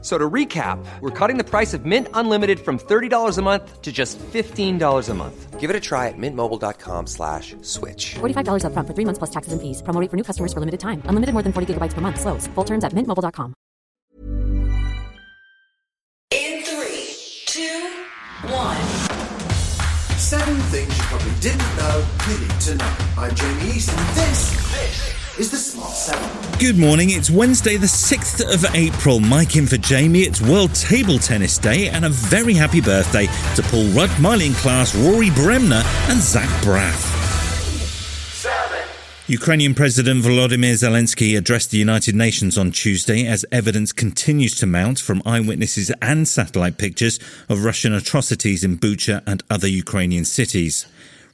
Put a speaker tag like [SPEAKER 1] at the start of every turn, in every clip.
[SPEAKER 1] So to recap, we're cutting the price of Mint Unlimited from $30 a month to just $15 a month.
[SPEAKER 2] Give it a try at mintmobile.com slash switch.
[SPEAKER 3] $45 up front for three months plus taxes and fees. Promo rate for new customers for limited time. Unlimited more than 40 gigabytes per month. Slows. Full terms at mintmobile.com.
[SPEAKER 4] In three, two, one.
[SPEAKER 5] Seven things you probably didn't know you need to know. I'm Jamie East, and this, this is the Smart 7.
[SPEAKER 6] Good morning. It's Wednesday, the 6th of April. Mike in for Jamie. It's World Table Tennis Day, and a very happy birthday to Paul Rudd, Miley Class, Rory Bremner, and Zach Braff. Ukrainian President Volodymyr Zelensky addressed the United Nations on Tuesday as evidence continues to mount from eyewitnesses and satellite pictures of Russian atrocities in Bucha and other Ukrainian cities.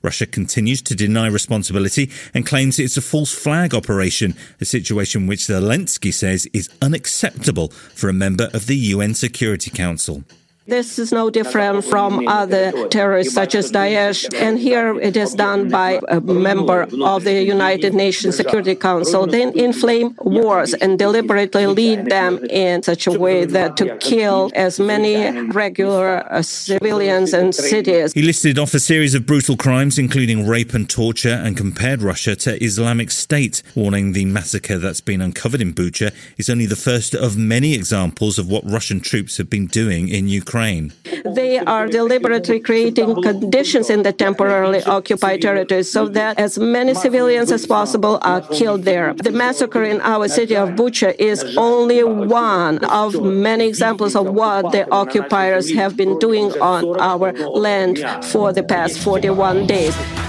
[SPEAKER 6] Russia continues to deny responsibility and claims it's a false flag operation, a situation which Zelensky says is unacceptable for a member of the UN Security Council.
[SPEAKER 7] This is no different from other terrorists such as Daesh. And here it is done by a member of the United Nations Security Council. They inflame wars and deliberately lead them in such a way that to kill as many regular uh, civilians and cities.
[SPEAKER 6] He listed off a series of brutal crimes, including rape and torture, and compared Russia to Islamic State, warning the massacre that's been uncovered in Bucha is only the first of many examples of what Russian troops have been doing in Ukraine. Ukraine.
[SPEAKER 7] They are deliberately creating conditions in the temporarily occupied territories so that as many civilians as possible are killed there. The massacre in our city of Bucha is only one of many examples of what the occupiers have been doing on our land for the past 41 days.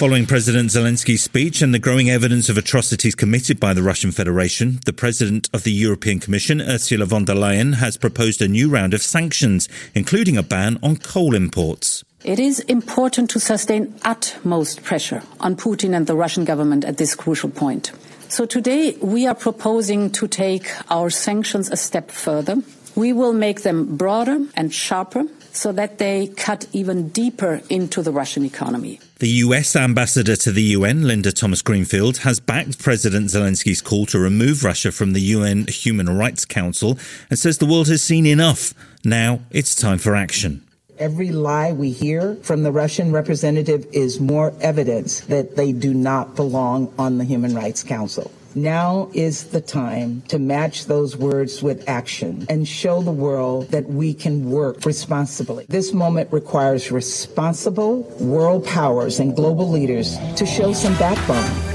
[SPEAKER 6] Following President Zelensky's speech and the growing evidence of atrocities committed by the Russian Federation, the President of the European Commission, Ursula von der Leyen, has proposed a new round of sanctions, including a ban on coal imports.
[SPEAKER 8] It is important to sustain utmost pressure on Putin and the Russian government at this crucial point. So today we are proposing to take our sanctions a step further. We will make them broader and sharper so that they cut even deeper into the Russian economy.
[SPEAKER 6] The US ambassador to the UN, Linda Thomas Greenfield, has backed President Zelensky's call to remove Russia from the UN Human Rights Council and says the world has seen enough. Now it's time for action.
[SPEAKER 9] Every lie we hear from the Russian representative is more evidence that they do not belong on the Human Rights Council. Now is the time to match those words with action and show the world that we can work responsibly. This moment requires responsible world powers and global leaders to show some backbone.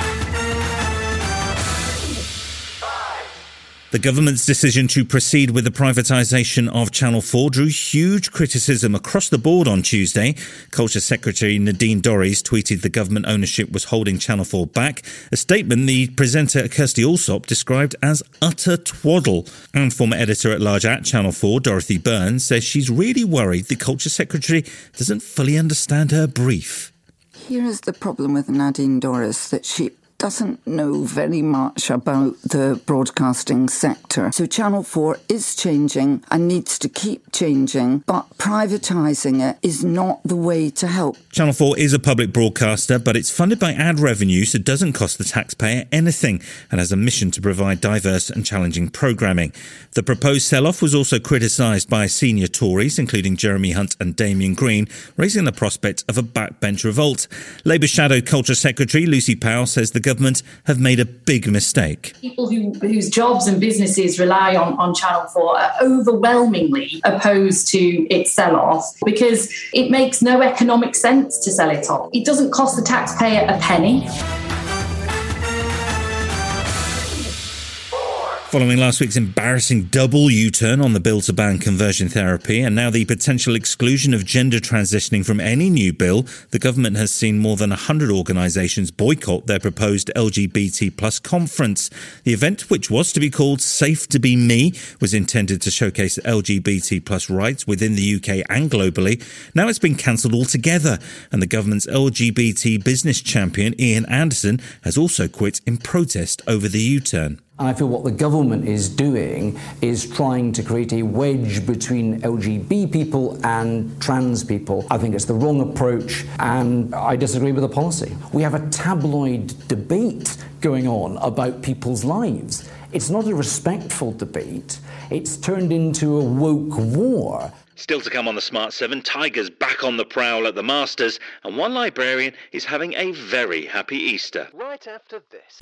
[SPEAKER 6] The government's decision to proceed with the privatisation of Channel 4 drew huge criticism across the board on Tuesday. Culture Secretary Nadine Dorries tweeted the government ownership was holding Channel 4 back, a statement the presenter Kirstie Allsopp described as utter twaddle. And former editor at large at Channel 4, Dorothy Byrne, says she's really worried the Culture Secretary doesn't fully understand her brief.
[SPEAKER 10] Here is the problem with Nadine Dorries that she doesn't know very much about the broadcasting sector. So Channel 4 is changing and needs to keep changing, but privatising it is not the way to help.
[SPEAKER 6] Channel 4 is a public broadcaster, but it's funded by ad revenue, so it doesn't cost the taxpayer anything and has a mission to provide diverse and challenging programming. The proposed sell off was also criticised by senior Tories, including Jeremy Hunt and Damian Green, raising the prospect of a backbench revolt. Labour Shadow Culture Secretary Lucy Powell says the government have made a big mistake.
[SPEAKER 11] People who, whose jobs and businesses rely on, on Channel 4 are overwhelmingly opposed to its sell off because it makes no economic sense to sell it off. It doesn't cost the taxpayer a penny.
[SPEAKER 6] Following last week's embarrassing double U turn on the bill to ban conversion therapy and now the potential exclusion of gender transitioning from any new bill, the government has seen more than 100 organisations boycott their proposed LGBT plus conference. The event, which was to be called Safe to Be Me, was intended to showcase LGBT plus rights within the UK and globally. Now it's been cancelled altogether, and the government's LGBT business champion, Ian Anderson, has also quit in protest over the U turn.
[SPEAKER 12] And I feel what the government is doing is trying to create a wedge between LGB people and trans people. I think it's the wrong approach, and I disagree with the policy. We have a tabloid debate going on about people's lives. It's not a respectful debate, it's turned into a woke war.
[SPEAKER 6] Still to come on the Smart 7, Tiger's back on the prowl at the Masters, and one librarian is having a very happy Easter.
[SPEAKER 13] Right after this.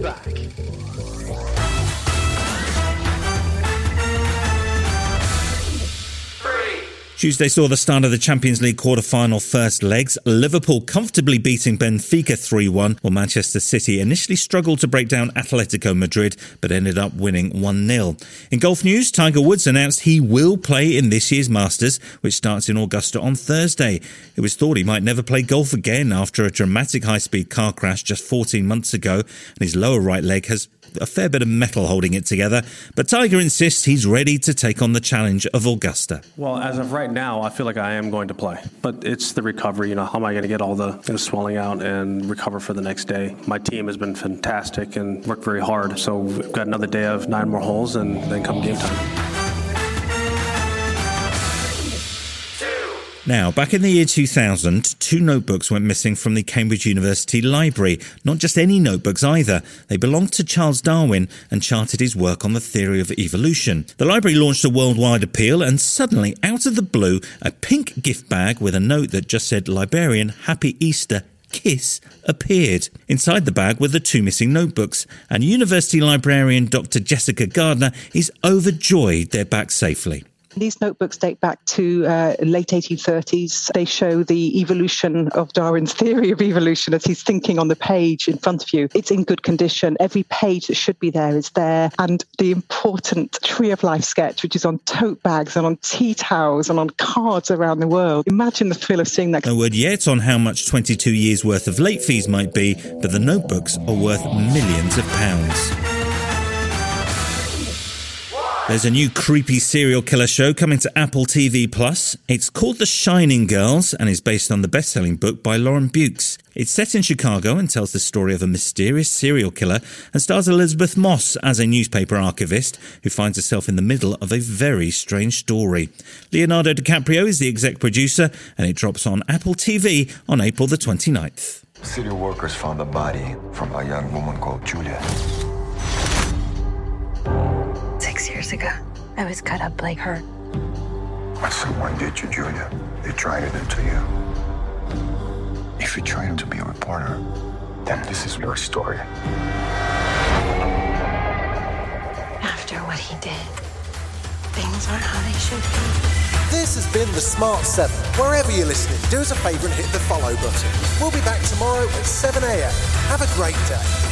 [SPEAKER 13] back.
[SPEAKER 6] Tuesday saw the start of the Champions League quarter-final first legs. Liverpool comfortably beating Benfica 3-1, while Manchester City initially struggled to break down Atletico Madrid, but ended up winning 1-0. In golf news, Tiger Woods announced he will play in this year's Masters, which starts in Augusta on Thursday. It was thought he might never play golf again after a dramatic high-speed car crash just 14 months ago, and his lower right leg has a fair bit of metal holding it together, but Tiger insists he's ready to take on the challenge of Augusta.
[SPEAKER 14] Well, as of right now, I feel like I am going to play, but it's the recovery. You know, how am I going to get all the you know, swelling out and recover for the next day? My team has been fantastic and worked very hard, so we've got another day of nine more holes, and then come game time.
[SPEAKER 6] Now, back in the year 2000, two notebooks went missing from the Cambridge University Library. Not just any notebooks either. They belonged to Charles Darwin and charted his work on the theory of evolution. The library launched a worldwide appeal and suddenly, out of the blue, a pink gift bag with a note that just said Librarian Happy Easter Kiss appeared. Inside the bag were the two missing notebooks, and University librarian Dr. Jessica Gardner is overjoyed they're back safely.
[SPEAKER 15] These notebooks date back to uh, late 1830s. They show the evolution of Darwin's theory of evolution as he's thinking on the page in front of you. It's in good condition. Every page that should be there is there. And the important tree of life sketch, which is on tote bags and on tea towels and on cards around the world. Imagine the thrill of seeing that.
[SPEAKER 6] No word yet on how much 22 years worth of late fees might be, but the notebooks are worth millions of pounds. There's a new creepy serial killer show coming to Apple TV Plus. It's called The Shining Girls and is based on the best-selling book by Lauren Beukes. It's set in Chicago and tells the story of a mysterious serial killer and stars Elisabeth Moss as a newspaper archivist who finds herself in the middle of a very strange story. Leonardo DiCaprio is the exec producer and it drops on Apple TV on April the 29th.
[SPEAKER 16] City workers found a body from a young woman called Julia.
[SPEAKER 17] Six ago, I was cut up like her.
[SPEAKER 16] What someone did to Julia, they tried to do to you. If you're trying to be a reporter, then this is your story.
[SPEAKER 17] After what he did, things aren't how they should be.
[SPEAKER 13] This has been The Smart 7. Wherever you're listening, do us a favour and hit the follow button. We'll be back tomorrow at 7am. Have a great day.